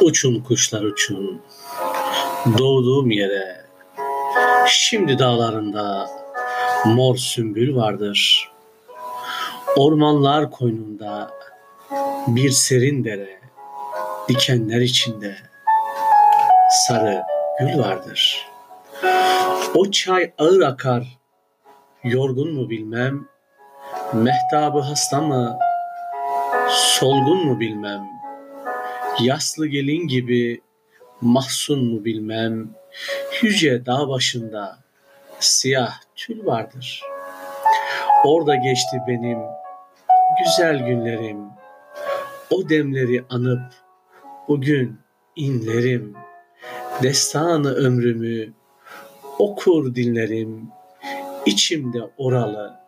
Uçun kuşlar uçun, doğduğum yere. Şimdi dağlarında mor sümbül vardır. Ormanlar koynunda bir serin dere, dikenler içinde sarı gül vardır. O çay ağır akar, yorgun mu bilmem, mehtabı hasta mı, solgun mu bilmem.'' Yaslı gelin gibi mahzun mu bilmem, Yüce dağ başında siyah tül vardır. Orada geçti benim güzel günlerim. O demleri anıp bugün inlerim. Destanı ömrümü okur dinlerim. İçimde oralı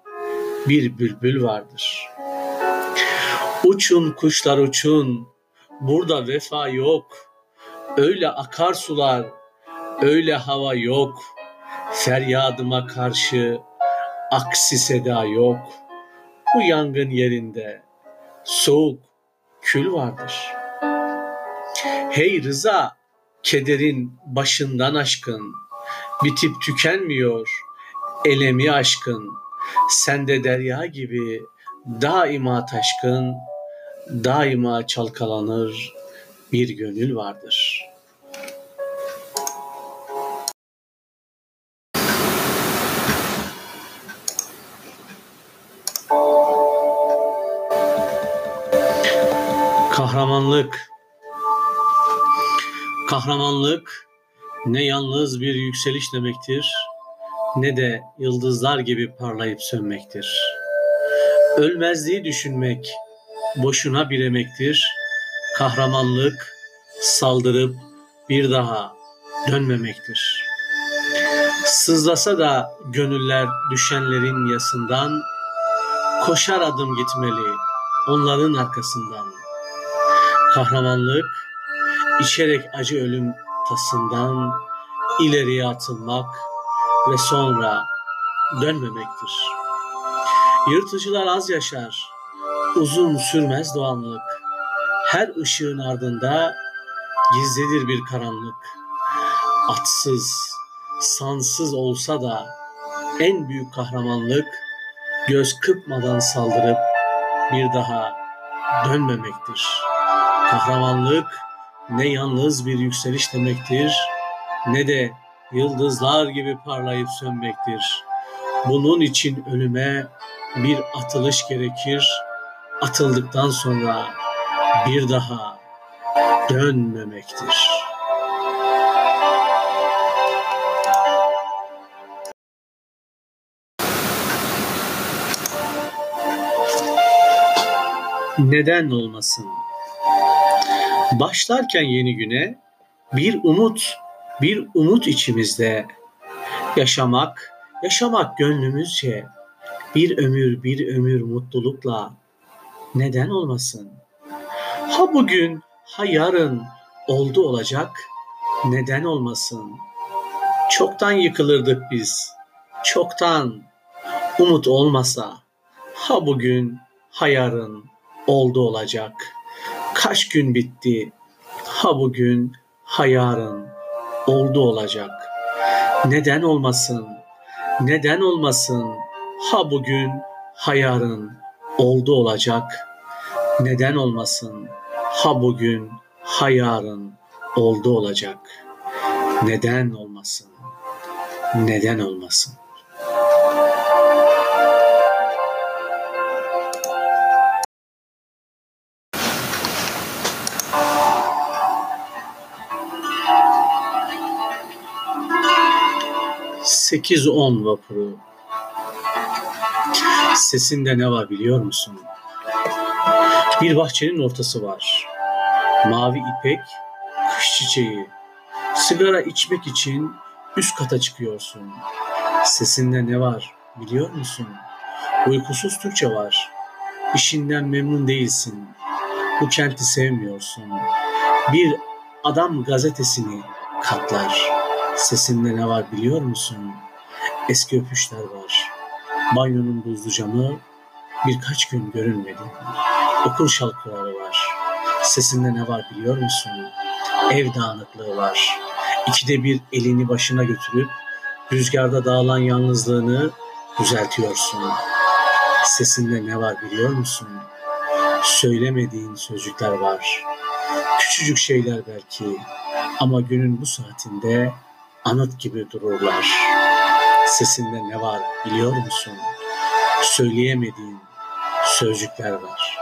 bir bülbül vardır. Uçun kuşlar uçun, Burada vefa yok. Öyle akarsular, öyle hava yok. Feryadıma karşı aksi seda yok. Bu yangın yerinde soğuk kül vardır. Hey Rıza, kederin başından aşkın, bitip tükenmiyor elemi aşkın. Sende derya gibi daima taşkın, daima çalkalanır bir gönül vardır. Kahramanlık Kahramanlık ne yalnız bir yükseliş demektir ne de yıldızlar gibi parlayıp sönmektir. Ölmezliği düşünmek boşuna bir emektir. Kahramanlık saldırıp bir daha dönmemektir. Sızlasa da gönüller düşenlerin yasından, koşar adım gitmeli onların arkasından. Kahramanlık içerek acı ölüm tasından ileriye atılmak ve sonra dönmemektir. Yırtıcılar az yaşar, Uzun sürmez doğanlık. Her ışığın ardında gizlidir bir karanlık. Atsız, sansız olsa da en büyük kahramanlık göz kırpmadan saldırıp bir daha dönmemektir. Kahramanlık ne yalnız bir yükseliş demektir ne de yıldızlar gibi parlayıp sönmektir. Bunun için ölüme bir atılış gerekir.'' Atıldıktan sonra bir daha dönmemektir. Neden olmasın? Başlarken yeni güne bir umut, bir umut içimizde yaşamak, yaşamak gönlümüzce bir ömür, bir ömür mutlulukla neden olmasın? Ha bugün, ha yarın oldu olacak, neden olmasın? Çoktan yıkılırdık biz, çoktan. Umut olmasa, ha bugün, ha yarın oldu olacak. Kaç gün bitti, ha bugün, ha yarın oldu olacak. Neden olmasın? Neden olmasın? Ha bugün, ha yarın oldu olacak, neden olmasın, ha bugün, ha yarın oldu olacak, neden olmasın, neden olmasın. Sekiz on vapuru Sesinde ne var biliyor musun? Bir bahçenin ortası var. Mavi ipek, kış çiçeği. Sigara içmek için üst kata çıkıyorsun. Sesinde ne var biliyor musun? Uykusuz Türkçe var. İşinden memnun değilsin. Bu kenti sevmiyorsun. Bir adam gazetesini katlar. Sesinde ne var biliyor musun? Eski öpüşler var. Banyonun buzlu camı birkaç gün görünmedi. Okul şalkıları var. Sesinde ne var biliyor musun? Ev dağınıklığı var. İkide bir elini başına götürüp rüzgarda dağılan yalnızlığını düzeltiyorsun. Sesinde ne var biliyor musun? Söylemediğin sözcükler var. Küçücük şeyler belki ama günün bu saatinde anıt gibi dururlar. Sesinde ne var biliyor musun? Söyleyemediğin sözcükler var.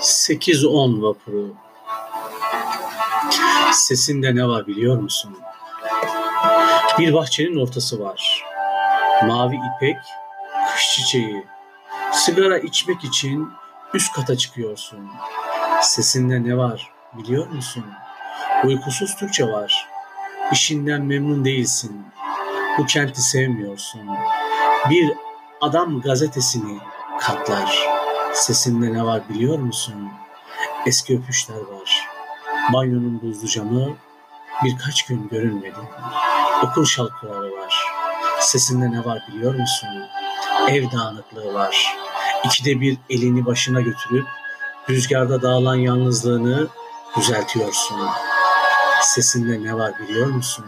Sekiz on vapuru. Sesinde ne var biliyor musun? Bir bahçenin ortası var. Mavi ipek, kış çiçeği. Sigara içmek için üst kata çıkıyorsun. Sesinde ne var biliyor musun? Uykusuz Türkçe var. İşinden memnun değilsin. Bu kenti sevmiyorsun. Bir adam gazetesini katlar. Sesinde ne var biliyor musun? Eski öpüşler var. Banyonun buzlu camı birkaç gün görünmedi. Okul şalkıları var. Sesinde ne var biliyor musun? Ev dağınıklığı var. İkide bir elini başına götürüp rüzgarda dağılan yalnızlığını düzeltiyorsun. Sesinde ne var biliyor musun?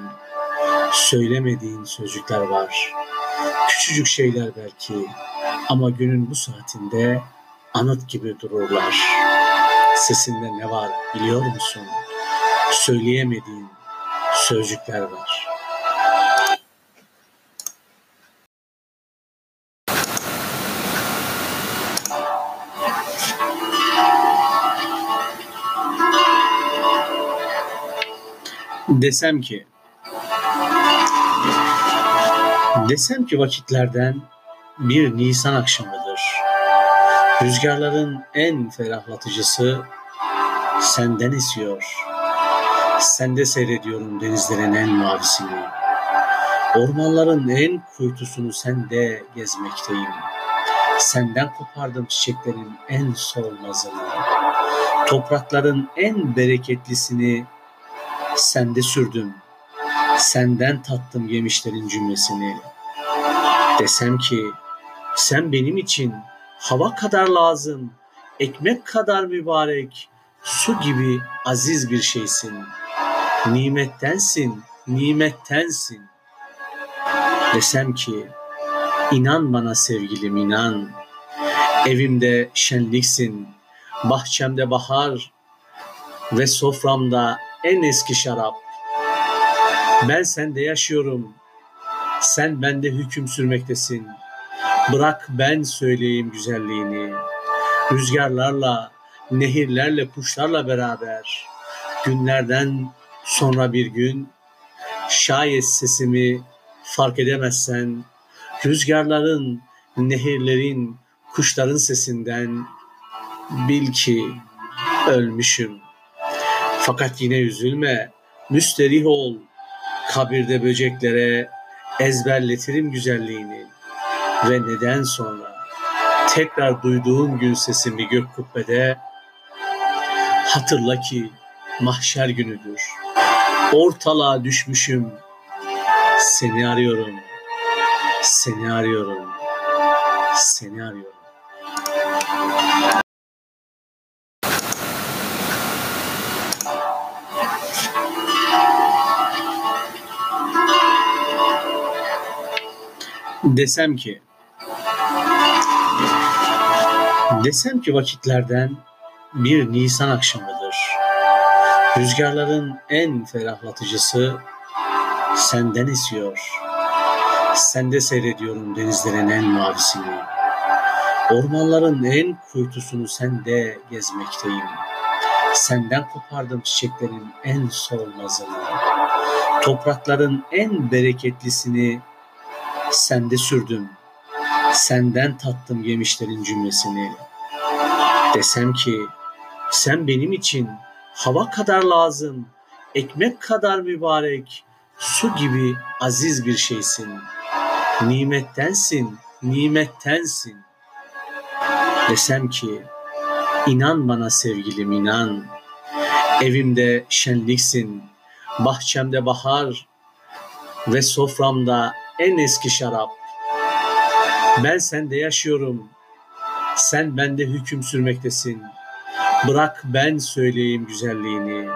Söylemediğin sözcükler var. Küçücük şeyler belki ama günün bu saatinde anıt gibi dururlar. Sesinde ne var biliyor musun? Söyleyemediğin sözcükler var. Desem ki Desem ki vakitlerden bir Nisan akşamıdır. Rüzgarların en ferahlatıcısı senden esiyor. Sende seyrediyorum denizlerin en mavisini. Ormanların en kuytusunu sende gezmekteyim. Senden kopardım çiçeklerin en solmazını. Toprakların en bereketlisini sende sürdüm. Senden tattım yemişlerin cümlesini. Desem ki sen benim için hava kadar lazım, ekmek kadar mübarek, su gibi aziz bir şeysin. Nimettensin, nimettensin. Desem ki inan bana sevgilim inan. Evimde şenliksin, bahçemde bahar ve soframda en eski şarap. Ben sende yaşıyorum. Sen bende hüküm sürmektesin. Bırak ben söyleyeyim güzelliğini. Rüzgarlarla, nehirlerle, kuşlarla beraber. Günlerden sonra bir gün şayet sesimi fark edemezsen rüzgarların, nehirlerin, kuşların sesinden bil ki ölmüşüm.'' Fakat yine üzülme, müsterih ol. Kabirde böceklere ezberletirim güzelliğini. Ve neden sonra tekrar duyduğun gün sesimi gök kubbede hatırla ki mahşer günüdür. Ortalığa düşmüşüm. Seni arıyorum. Seni arıyorum. Seni arıyorum. Desem ki Desem ki vakitlerden bir Nisan akşamıdır. Rüzgarların en ferahlatıcısı senden esiyor. Sende seyrediyorum denizlerin en mavisini. Ormanların en kuytusunu sende gezmekteyim. Senden kopardım çiçeklerin en solmazını. Toprakların en bereketlisini sende sürdüm. Senden tattım yemişlerin cümlesini. Desem ki sen benim için hava kadar lazım, ekmek kadar mübarek, su gibi aziz bir şeysin. Nimettensin, nimettensin. Desem ki inan bana sevgilim inan. Evimde şenliksin, bahçemde bahar ve soframda en eski şarap. Ben sende yaşıyorum, sen bende hüküm sürmektesin. Bırak ben söyleyeyim güzelliğini.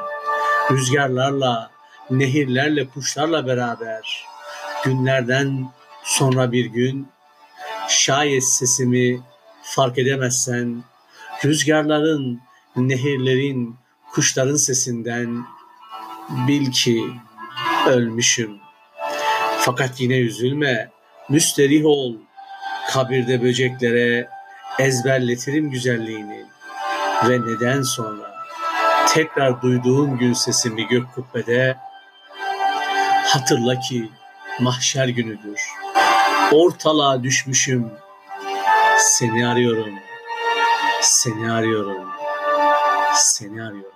Rüzgarlarla, nehirlerle, kuşlarla beraber. Günlerden sonra bir gün şayet sesimi fark edemezsen rüzgarların, nehirlerin, kuşların sesinden bil ki ölmüşüm. Fakat yine üzülme, müsterih ol. Kabirde böceklere ezberletirim güzelliğini. Ve neden sonra tekrar duyduğun gün sesimi gök kubbede hatırla ki mahşer günüdür. Ortalığa düşmüşüm. Seni arıyorum. Seni arıyorum. Seni arıyorum.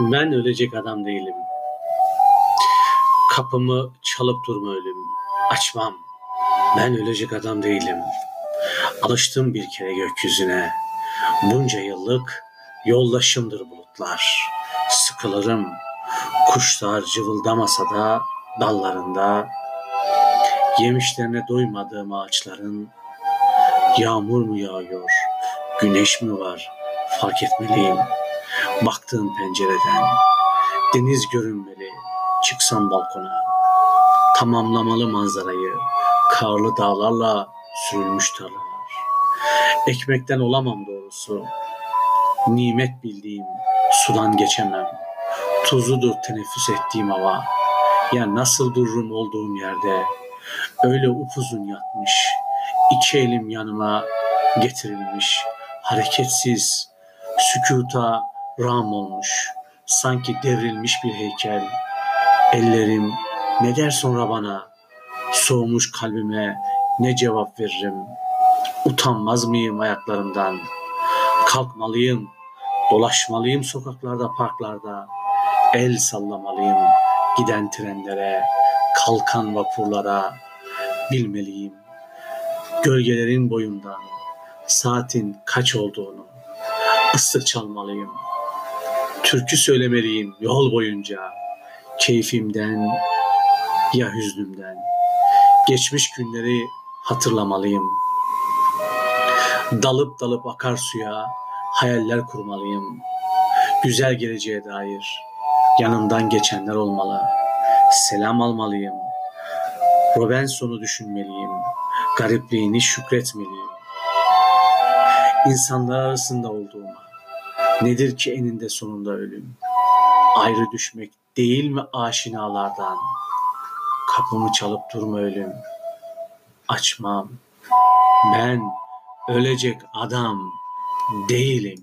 Ben ölecek adam değilim. Kapımı çalıp durma ölüm. Açmam. Ben ölecek adam değilim. Alıştım bir kere gökyüzüne. Bunca yıllık yoldaşımdır bulutlar. Sıkılırım. Kuşlar cıvıldamasa da dallarında. Yemişlerine doymadığım ağaçların yağmur mu yağıyor, güneş mi var fark etmeliyim. Baktığım pencereden deniz görünmeli, çıksam balkona. Tamamlamalı manzarayı, karlı dağlarla sürülmüş tarlalar. Ekmekten olamam doğrusu. Nimet bildiğim sudan geçemem. Tuzudur teneffüs ettiğim hava. Ya nasıl dururum olduğum yerde. Öyle upuzun yatmış. iki elim yanıma getirilmiş. Hareketsiz, sükuta ram olmuş. Sanki devrilmiş bir heykel. Ellerim ne der sonra bana? Soğumuş kalbime ne cevap veririm? Utanmaz mıyım ayaklarımdan? Kalkmalıyım, dolaşmalıyım sokaklarda, parklarda. El sallamalıyım giden trenlere, kalkan vapurlara. Bilmeliyim gölgelerin boyundan saatin kaç olduğunu. Islık çalmalıyım. Türkü söylemeliyim yol boyunca. Keyfimden ya hüznümden. Geçmiş günleri hatırlamalıyım. Dalıp dalıp akarsuya hayaller kurmalıyım. Güzel geleceğe dair yanımdan geçenler olmalı. Selam almalıyım. Robinson'u düşünmeliyim. Garipliğini şükretmeliyim. İnsanlar arasında olduğuma. Nedir ki eninde sonunda ölüm? Ayrı düşmek değil mi aşinalardan? Kapımı çalıp durma ölüm. Açmam. Ben ölecek adam değilim.